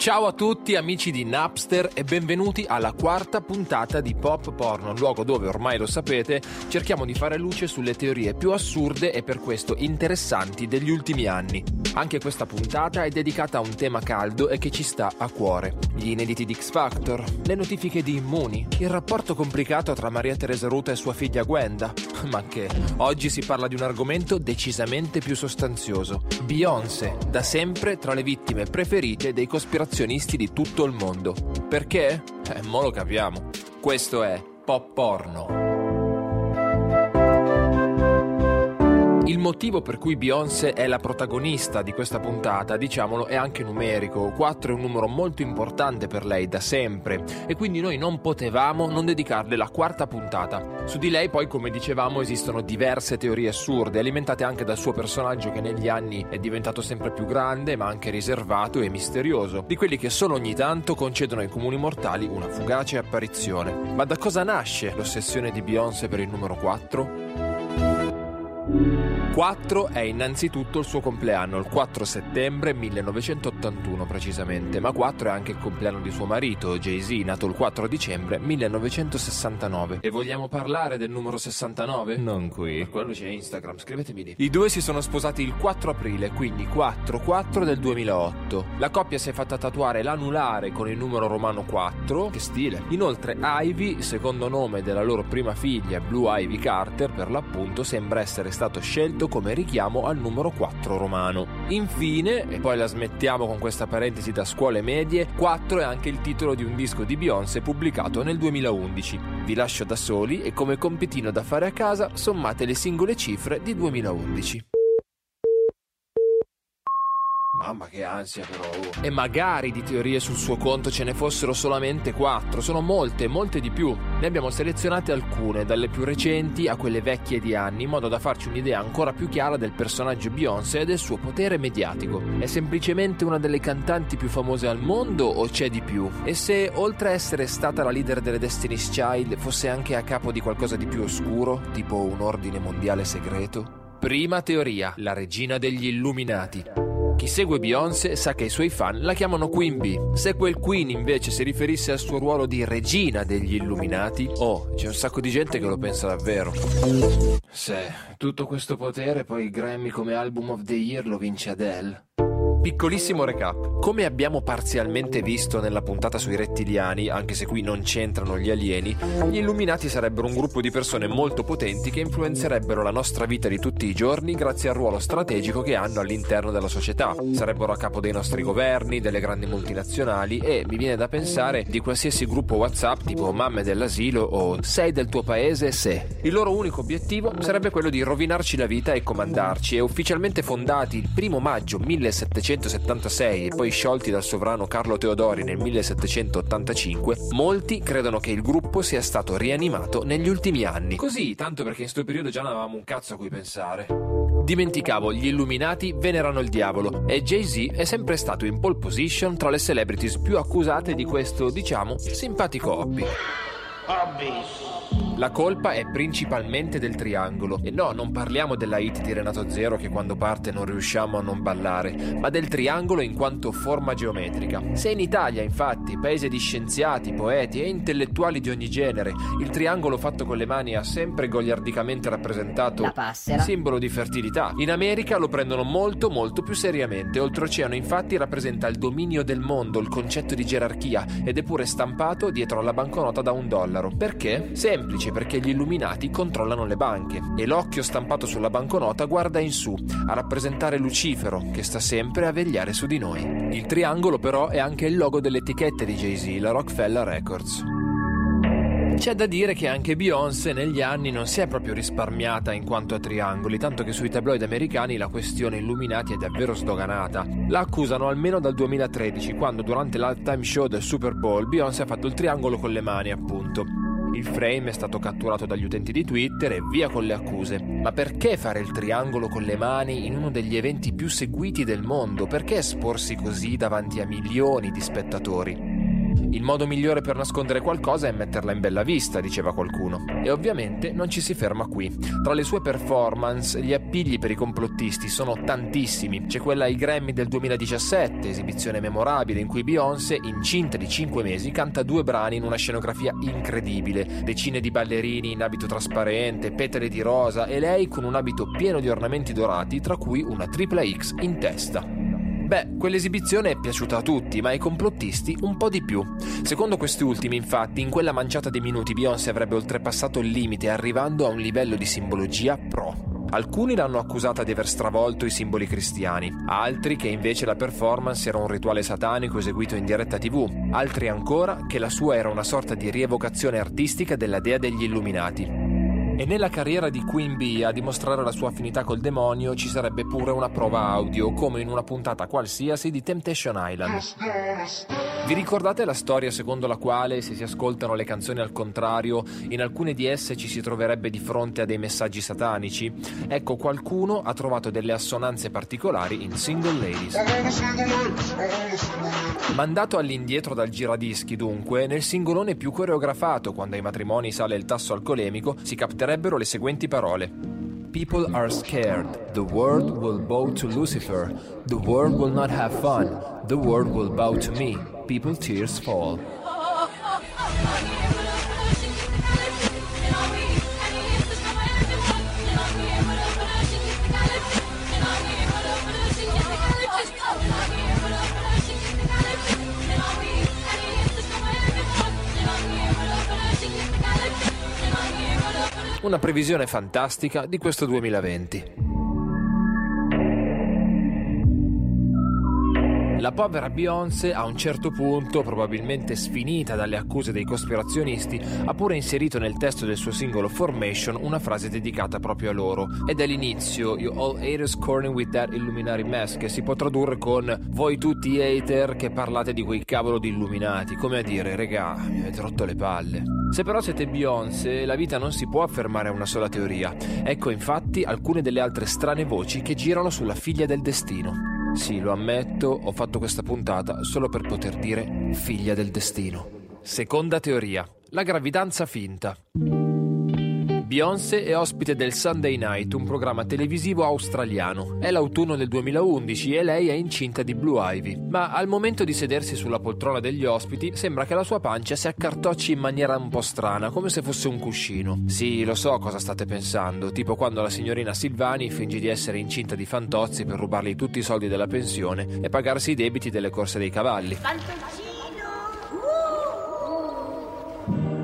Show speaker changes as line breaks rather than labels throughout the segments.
Ciao a tutti amici di Napster e benvenuti alla quarta puntata di Pop Porno, luogo dove ormai lo sapete cerchiamo di fare luce sulle teorie più assurde e per questo interessanti degli ultimi anni. Anche questa puntata è dedicata a un tema caldo e che ci sta a cuore. Gli inediti di X Factor, le notifiche di Immuni, il rapporto complicato tra Maria Teresa Ruta e sua figlia Gwenda. Ma che, oggi si parla di un argomento decisamente più sostanzioso. Beyoncé, da sempre tra le vittime preferite dei cospirazionisti di tutto il mondo. Perché? Eh, mo lo capiamo. Questo è Pop Porno. Il motivo per cui Beyoncé è la protagonista di questa puntata, diciamolo, è anche numerico. 4 è un numero molto importante per lei da sempre e quindi noi non potevamo non dedicarle la quarta puntata. Su di lei poi, come dicevamo, esistono diverse teorie assurde, alimentate anche dal suo personaggio che negli anni è diventato sempre più grande, ma anche riservato e misterioso, di quelli che solo ogni tanto concedono ai comuni mortali una fugace apparizione. Ma da cosa nasce l'ossessione di Beyoncé per il numero 4? 4 è innanzitutto il suo compleanno, il 4 settembre 1981 precisamente, ma 4 è anche il compleanno di suo marito, Jay-Z, nato il 4 dicembre 1969. E vogliamo parlare del numero 69?
Non qui.
Per quello c'è Instagram, scrivetemi lì. I due si sono sposati il 4 aprile, quindi 4-4 del 2008. La coppia si è fatta tatuare l'anulare con il numero romano 4, che stile. Inoltre Ivy, secondo nome della loro prima figlia, Blue Ivy Carter, per l'appunto, sembra essere stato scelto come richiamo al numero 4 romano. Infine, e poi la smettiamo con questa parentesi da scuole medie, 4 è anche il titolo di un disco di Beyoncé pubblicato nel 2011. Vi lascio da soli e come compitino da fare a casa sommate le singole cifre di 2011. Mamma che ansia però. Oh. E magari di teorie sul suo conto ce ne fossero solamente quattro, sono molte, molte di più. Ne abbiamo selezionate alcune, dalle più recenti a quelle vecchie di anni, in modo da farci un'idea ancora più chiara del personaggio Beyoncé e del suo potere mediatico. È semplicemente una delle cantanti più famose al mondo o c'è di più? E se, oltre a essere stata la leader delle Destiny's Child, fosse anche a capo di qualcosa di più oscuro, tipo un ordine mondiale segreto? Prima teoria, la regina degli illuminati. Chi segue Beyoncé sa che i suoi fan la chiamano Queen Bee. Se quel Queen invece si riferisse al suo ruolo di regina degli illuminati, oh, c'è un sacco di gente che lo pensa davvero. Se tutto questo potere poi Grammy come album of the year lo vince Adele. Piccolissimo recap. Come abbiamo parzialmente visto nella puntata sui rettiliani, anche se qui non c'entrano gli alieni, gli illuminati sarebbero un gruppo di persone molto potenti che influenzerebbero la nostra vita di tutti i giorni grazie al ruolo strategico che hanno all'interno della società. Sarebbero a capo dei nostri governi, delle grandi multinazionali e, mi viene da pensare, di qualsiasi gruppo WhatsApp tipo mamme dell'asilo o sei del tuo paese se. Il loro unico obiettivo sarebbe quello di rovinarci la vita e comandarci e ufficialmente fondati il primo maggio 1700 1776 e poi sciolti dal sovrano Carlo Teodori nel 1785, molti credono che il gruppo sia stato rianimato negli ultimi anni. Così, tanto perché in questo periodo già non avevamo un cazzo a cui pensare. Dimenticavo, gli illuminati venerano il diavolo e Jay-Z è sempre stato in pole position tra le celebrities più accusate di questo, diciamo, simpatico hobby. Hobbies. La colpa è principalmente del triangolo. E no, non parliamo della hit di Renato Zero che quando parte non riusciamo a non ballare, ma del triangolo in quanto forma geometrica. Se in Italia, infatti, paese di scienziati, poeti e intellettuali di ogni genere, il triangolo fatto con le mani ha sempre goliardicamente rappresentato simbolo di fertilità, in America lo prendono molto molto più seriamente. Oltreoceano, infatti, rappresenta il dominio del mondo, il concetto di gerarchia ed è pure stampato dietro alla banconota da un dollaro. Perché? Semplice perché gli illuminati controllano le banche e l'occhio stampato sulla banconota guarda in su, a rappresentare Lucifero, che sta sempre a vegliare su di noi. Il triangolo però è anche il logo dell'etichetta di Jay-Z, la Rockefeller Records. C'è da dire che anche Beyoncé negli anni non si è proprio risparmiata in quanto a triangoli, tanto che sui tabloid americani la questione Illuminati è davvero sdoganata. La accusano almeno dal 2013, quando durante l'halftime show del Super Bowl Beyoncé ha fatto il triangolo con le mani, appunto. Il frame è stato catturato dagli utenti di Twitter e via con le accuse. Ma perché fare il triangolo con le mani in uno degli eventi più seguiti del mondo? Perché esporsi così davanti a milioni di spettatori? Il modo migliore per nascondere qualcosa è metterla in bella vista, diceva qualcuno. E ovviamente non ci si ferma qui. Tra le sue performance, gli appigli per i complottisti sono tantissimi. C'è quella ai Grammy del 2017, esibizione memorabile in cui Beyoncé, incinta di 5 mesi, canta due brani in una scenografia incredibile. Decine di ballerini in abito trasparente, petali di rosa e lei con un abito pieno di ornamenti dorati, tra cui una tripla X in testa. Beh, quell'esibizione è piaciuta a tutti, ma ai complottisti un po' di più. Secondo questi ultimi, infatti, in quella manciata di minuti Beyoncé avrebbe oltrepassato il limite arrivando a un livello di simbologia pro. Alcuni l'hanno accusata di aver stravolto i simboli cristiani, altri che invece la performance era un rituale satanico eseguito in diretta tv, altri ancora che la sua era una sorta di rievocazione artistica della dea degli illuminati. E nella carriera di Queen Bee a dimostrare la sua affinità col demonio ci sarebbe pure una prova audio, come in una puntata qualsiasi di Temptation Island. Vi ricordate la storia secondo la quale se si ascoltano le canzoni al contrario, in alcune di esse ci si troverebbe di fronte a dei messaggi satanici? Ecco, qualcuno ha trovato delle assonanze particolari in Single Ladies. Mandato all'indietro dal giradischi, dunque, nel singolone più coreografato, quando ai matrimoni sale il tasso alcolemico, si capterà sarebbero le seguenti parole. People are scared. The world will bow to Lucifer. The world will not have fun. The world will bow to me. People tears fall. Una previsione fantastica di questo 2020. La povera Beyoncé a un certo punto, probabilmente sfinita dalle accuse dei cospirazionisti, ha pure inserito nel testo del suo singolo Formation una frase dedicata proprio a loro. Ed è l'inizio, You all haters corning with that Illuminati mess, che si può tradurre con Voi tutti hater che parlate di quei cavolo di illuminati, come a dire, regà, mi avete rotto le palle. Se però siete Beyoncé, la vita non si può affermare a una sola teoria. Ecco infatti alcune delle altre strane voci che girano sulla figlia del destino. Sì, lo ammetto, ho fatto questa puntata solo per poter dire figlia del destino. Seconda teoria, la gravidanza finta. Beyoncé è ospite del Sunday Night, un programma televisivo australiano. È l'autunno del 2011 e lei è incinta di Blue Ivy. Ma al momento di sedersi sulla poltrona degli ospiti, sembra che la sua pancia si accartocci in maniera un po' strana, come se fosse un cuscino. Sì, lo so cosa state pensando, tipo quando la signorina Silvani finge di essere incinta di fantozzi per rubargli tutti i soldi della pensione e pagarsi i debiti delle corse dei cavalli. Fantozzino!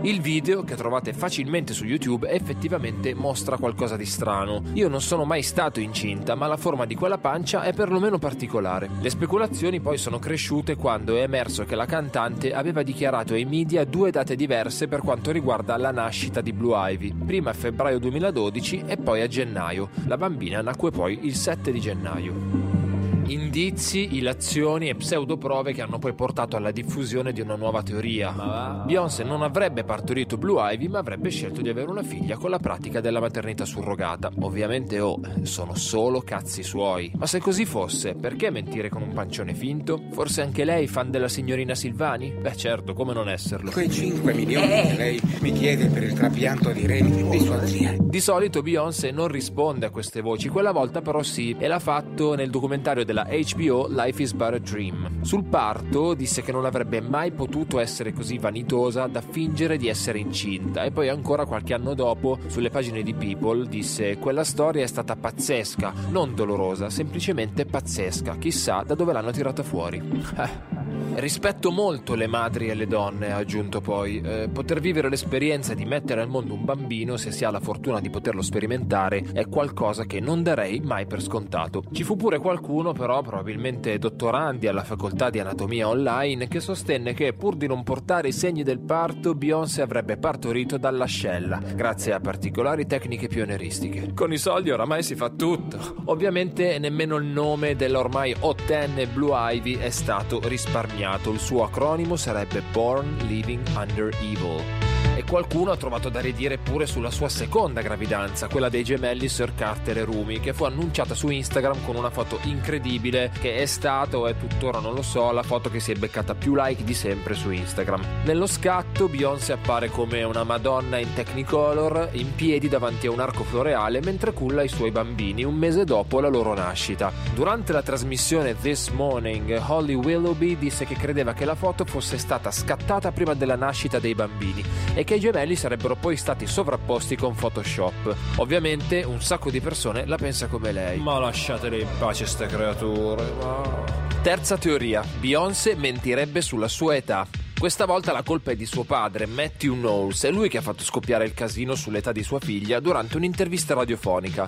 Il video, che trovate facilmente su YouTube, effettivamente mostra qualcosa di strano. Io non sono mai stato incinta, ma la forma di quella pancia è perlomeno particolare. Le speculazioni poi sono cresciute quando è emerso che la cantante aveva dichiarato ai media due date diverse per quanto riguarda la nascita di Blue Ivy, prima a febbraio 2012 e poi a gennaio. La bambina nacque poi il 7 di gennaio indizi, ilazioni e pseudoprove che hanno poi portato alla diffusione di una nuova teoria. Beyoncé non avrebbe partorito Blue Ivy, ma avrebbe scelto di avere una figlia con la pratica della maternità surrogata. Ovviamente, oh, sono solo cazzi suoi. Ma se così fosse, perché mentire con un pancione finto? Forse anche lei fan della signorina Silvani? Beh, certo, come non esserlo.
Quei 5 milioni che lei mi chiede per il trapianto di reni di sua zia.
Di solito Beyoncé non risponde a queste voci, quella volta però sì, e l'ha fatto nel documentario della della HBO Life is But a Dream. Sul parto disse che non avrebbe mai potuto essere così vanitosa da fingere di essere incinta e poi ancora qualche anno dopo sulle pagine di People disse quella storia è stata pazzesca, non dolorosa, semplicemente pazzesca, chissà da dove l'hanno tirata fuori. Rispetto molto le madri e le donne, ha aggiunto poi. Eh, poter vivere l'esperienza di mettere al mondo un bambino, se si ha la fortuna di poterlo sperimentare, è qualcosa che non darei mai per scontato. Ci fu pure qualcuno, però, probabilmente dottorandi alla facoltà di anatomia online, che sostenne che pur di non portare i segni del parto, Beyoncé avrebbe partorito dall'ascella, grazie a particolari tecniche pioneeristiche. Con i soldi oramai si fa tutto. Ovviamente nemmeno il nome dell'ormai ottenne Blue Ivy è stato risparmiato segnato, il suo acronimo sarebbe Born Living Under Evil e qualcuno ha trovato da ridire pure sulla sua seconda gravidanza, quella dei gemelli Sir Carter e Rumi, che fu annunciata su Instagram con una foto incredibile che è stata o è tuttora non lo so la foto che si è beccata più like di sempre su Instagram. Nello scatto Beyoncé appare come una Madonna in Technicolor in piedi davanti a un arco floreale mentre culla i suoi bambini un mese dopo la loro nascita. Durante la trasmissione This Morning, Holly Willoughby disse che credeva che la foto fosse stata scattata prima della nascita dei bambini e che i gemelli sarebbero poi stati sovrapposti con Photoshop. Ovviamente un sacco di persone la pensa come lei.
Ma lasciatele in pace ste creature. Ma...
Terza teoria. Beyoncé mentirebbe sulla sua età. Questa volta la colpa è di suo padre, Matthew Knowles, è lui che ha fatto scoppiare il casino sull'età di sua figlia durante un'intervista radiofonica.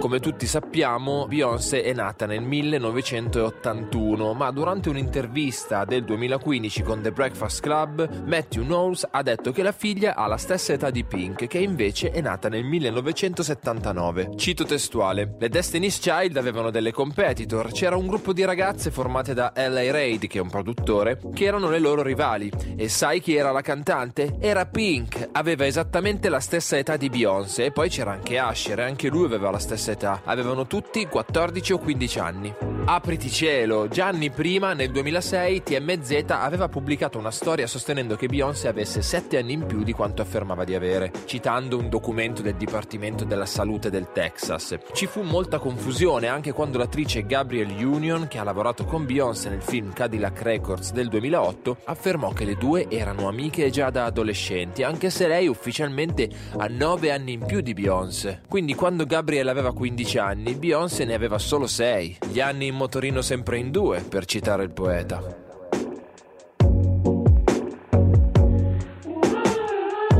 Come tutti sappiamo, Beyoncé è nata nel 1981, ma durante un'intervista del 2015 con The Breakfast Club, Matthew Knowles ha detto che la figlia ha la stessa età di Pink, che invece è nata nel 1979. Cito testuale: Le Destiny's Child avevano delle competitor, c'era un gruppo di ragazze formate da L.A. Reid, che è un produttore, che erano le loro rivali. E sai chi era la cantante? Era Pink, aveva esattamente la stessa età di Beyoncé, e poi c'era anche Asher, e anche lui aveva la stessa età età, avevano tutti 14 o 15 anni. Apriti cielo, già anni prima, nel 2006, TMZ aveva pubblicato una storia sostenendo che Beyoncé avesse 7 anni in più di quanto affermava di avere, citando un documento del Dipartimento della Salute del Texas. Ci fu molta confusione anche quando l'attrice Gabrielle Union, che ha lavorato con Beyoncé nel film Cadillac Records del 2008, affermò che le due erano amiche già da adolescenti, anche se lei ufficialmente ha 9 anni in più di Beyoncé. Quindi quando Gabrielle aveva 15 anni, Beyoncé ne aveva solo 6. Gli anni in motorino sempre in due, per citare il poeta.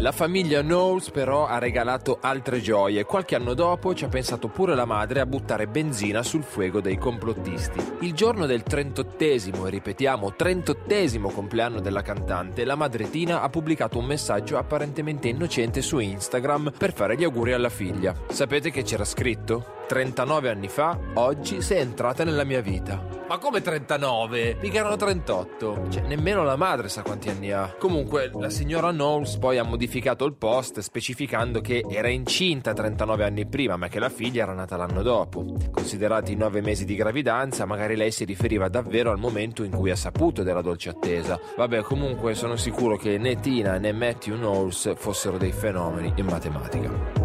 La famiglia Knowles però ha regalato altre gioie. Qualche anno dopo ci ha pensato pure la madre a buttare benzina sul fuoco dei complottisti. Il giorno del 38esimo, e ripetiamo 38esimo compleanno della cantante, la madre Tina ha pubblicato un messaggio apparentemente innocente su Instagram per fare gli auguri alla figlia. Sapete che c'era scritto? 39 anni fa, oggi sei entrata nella mia vita. Ma come 39? Mica erano 38. Cioè, nemmeno la madre sa quanti anni ha. Comunque, la signora Knowles poi ha modificato il post specificando che era incinta 39 anni prima, ma che la figlia era nata l'anno dopo. Considerati i 9 mesi di gravidanza, magari lei si riferiva davvero al momento in cui ha saputo della dolce attesa. Vabbè, comunque sono sicuro che né Tina né Matthew Knowles fossero dei fenomeni in matematica.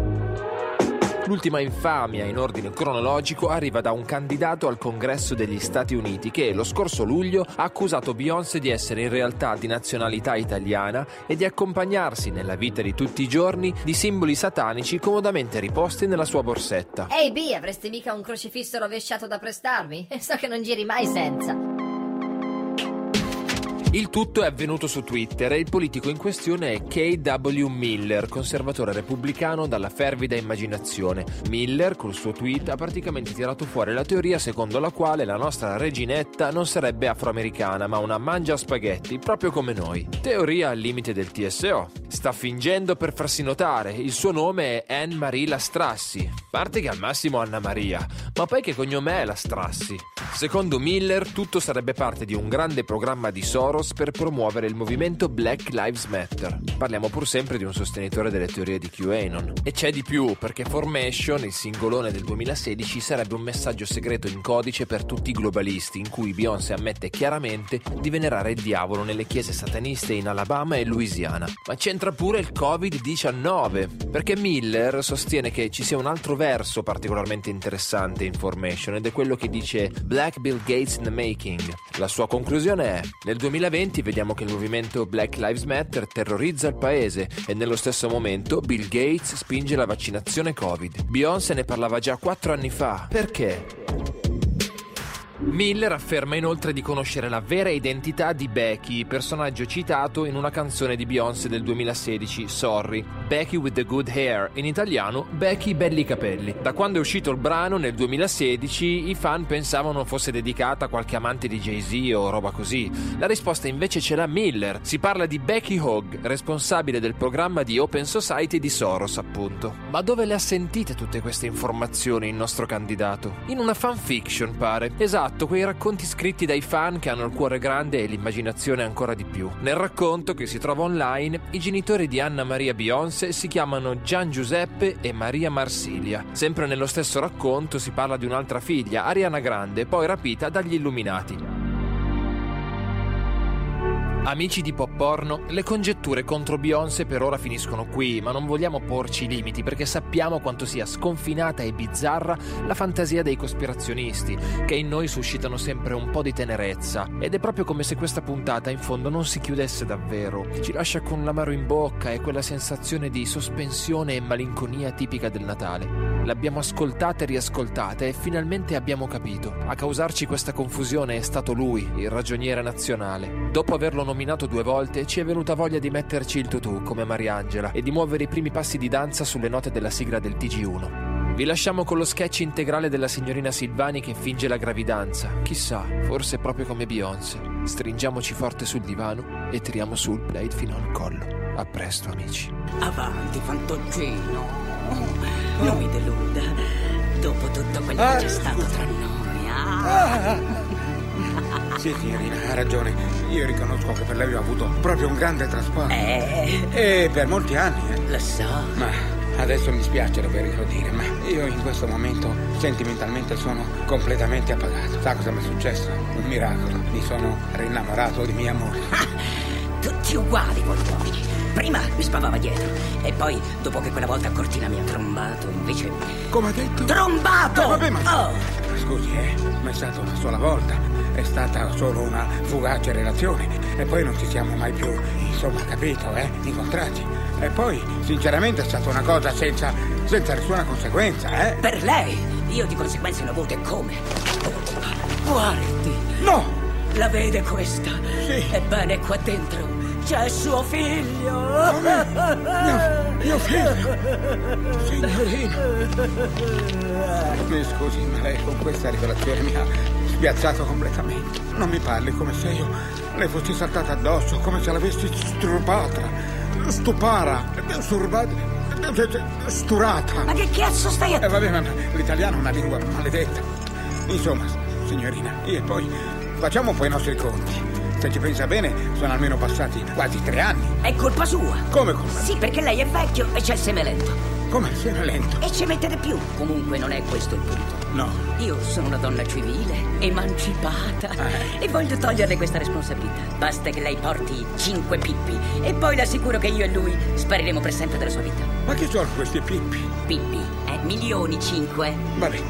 L'ultima infamia in ordine cronologico arriva da un candidato al congresso degli Stati Uniti che lo scorso luglio ha accusato Beyoncé di essere in realtà di nazionalità italiana e di accompagnarsi nella vita di tutti i giorni di simboli satanici comodamente riposti nella sua borsetta.
Ehi B, avresti mica un crocifisso rovesciato da prestarmi? So che non giri mai senza.
Il tutto è avvenuto su Twitter e il politico in questione è K.W. Miller, conservatore repubblicano dalla fervida immaginazione. Miller, col suo tweet, ha praticamente tirato fuori la teoria secondo la quale la nostra reginetta non sarebbe afroamericana, ma una mangia spaghetti, proprio come noi. Teoria al limite del TSO. Sta fingendo per farsi notare. Il suo nome è Anne-Marie Lastrassi. Parte che al massimo Anna Maria, ma poi che cognome è Lastrassi? Secondo Miller, tutto sarebbe parte di un grande programma di Soros Soros per promuovere il movimento Black Lives Matter. Parliamo pur sempre di un sostenitore delle teorie di QAnon. E c'è di più, perché Formation, il singolone del 2016, sarebbe un messaggio segreto in codice per tutti i globalisti, in cui Beyoncé ammette chiaramente di venerare il diavolo nelle chiese sataniste in Alabama e Louisiana. Ma c'entra pure il Covid-19, perché Miller sostiene che ci sia un altro verso particolarmente interessante in Formation ed è quello che dice Black Bill Gates in the making. La sua conclusione è: nel 2020 2020 vediamo che il movimento Black Lives Matter terrorizza il paese e nello stesso momento Bill Gates spinge la vaccinazione Covid. Beyoncé ne parlava già quattro anni fa. Perché? Miller afferma inoltre di conoscere la vera identità di Becky, personaggio citato in una canzone di Beyoncé del 2016, Sorry. Becky with the good hair, in italiano Becky belli capelli. Da quando è uscito il brano nel 2016 i fan pensavano fosse dedicata a qualche amante di Jay-Z o roba così. La risposta invece ce l'ha Miller. Si parla di Becky Hogg, responsabile del programma di Open Society di Soros, appunto. Ma dove le ha sentite tutte queste informazioni il nostro candidato? In una fanfiction, pare. Esatto, quei racconti scritti dai fan che hanno il cuore grande e l'immaginazione ancora di più. Nel racconto che si trova online, i genitori di Anna Maria Beyoncé si chiamano Gian Giuseppe e Maria Marsilia. Sempre nello stesso racconto si parla di un'altra figlia, Ariana Grande, poi rapita dagli Illuminati. Amici di pop porno, le congetture contro Beyoncé per ora finiscono qui, ma non vogliamo porci limiti perché sappiamo quanto sia sconfinata e bizzarra la fantasia dei cospirazionisti, che in noi suscitano sempre un po' di tenerezza. Ed è proprio come se questa puntata in fondo non si chiudesse davvero, ci lascia con l'amaro in bocca e quella sensazione di sospensione e malinconia tipica del Natale. L'abbiamo ascoltata e riascoltata e finalmente abbiamo capito. A causarci questa confusione è stato lui, il ragioniere nazionale. Dopo averlo nominato due volte, ci è venuta voglia di metterci il tutù come Mariangela e di muovere i primi passi di danza sulle note della sigla del TG1. Vi lasciamo con lo sketch integrale della signorina Silvani che finge la gravidanza. Chissà, forse proprio come Beyoncé. Stringiamoci forte sul divano e tiriamo su il blade fino al collo. A presto, amici.
Avanti, fantoccino. Non mi deluda. Dopo tutto quello che c'è stato tra noi. Ah.
Sì, signorina, ha ragione. Io riconosco che per lei ho avuto proprio un grande trasporto.
Eh,
E per molti anni, eh.
lo so.
Ma adesso mi spiace doverglielo dire, ma io in questo momento sentimentalmente sono completamente appagato. Sa cosa mi è successo? Un miracolo. Mi sono rinnamorato di mia moglie.
Tutti uguali voi uomini. Prima mi spavava dietro. E poi, dopo che quella volta a Cortina mi ha trombato, invece.
Come ha detto?
Trombato!
Eh, vabbè, ma-
Oh!
Scusi, eh, ma è stata una sola volta. È stata solo una fugace relazione. E poi non ci siamo mai più, insomma, capito, eh? Incontrati. E poi, sinceramente, è stata una cosa senza, senza nessuna conseguenza, eh?
Per lei, io di conseguenza ne ho avute come? Guardi,
No!
la vede questa?
Sì.
Ebbene, qua dentro c'è suo figlio.
Mio, mio figlio! Signorina! Mi scusi, ma lei con questa rivelazione mi ha spiazzato completamente. Non mi parli come se io le fossi saltata addosso, come se l'avessi strupata, stupara, sturbata, sturata.
Ma che cazzo stai a...
E vabbè, ma l'italiano è una lingua maledetta. Insomma, signorina, io e poi facciamo un po' i nostri conti. Se ci pensa bene, sono almeno passati quasi tre anni.
È colpa sua.
Come colpa?
Sì, perché lei è vecchio e c'è il seme lento.
Come sei lento?
E ci mette di più. Comunque non è questo il punto.
No.
Io sono una donna civile, emancipata
Eh.
e voglio toglierle questa responsabilità. Basta che lei porti cinque pippi e poi le assicuro che io e lui spariremo per sempre dalla sua vita.
Ma chi sono questi pippi?
Pippi, eh? Milioni, cinque.
Vabbè,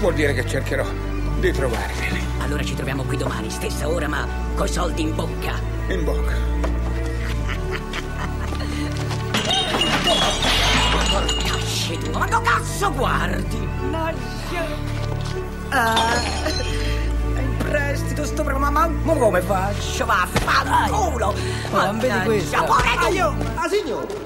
vuol dire che cercherò di trovarveli
Allora ci troviamo qui domani, stessa ora, ma coi soldi in bocca.
in bocca.
Porcasci tu, ma che cazzo guardi? Ah, in prestito sto programma, ma, ma come faccio? Vaffanculo!
Ma non vedi questo?
Pure tu!
Ah, signore!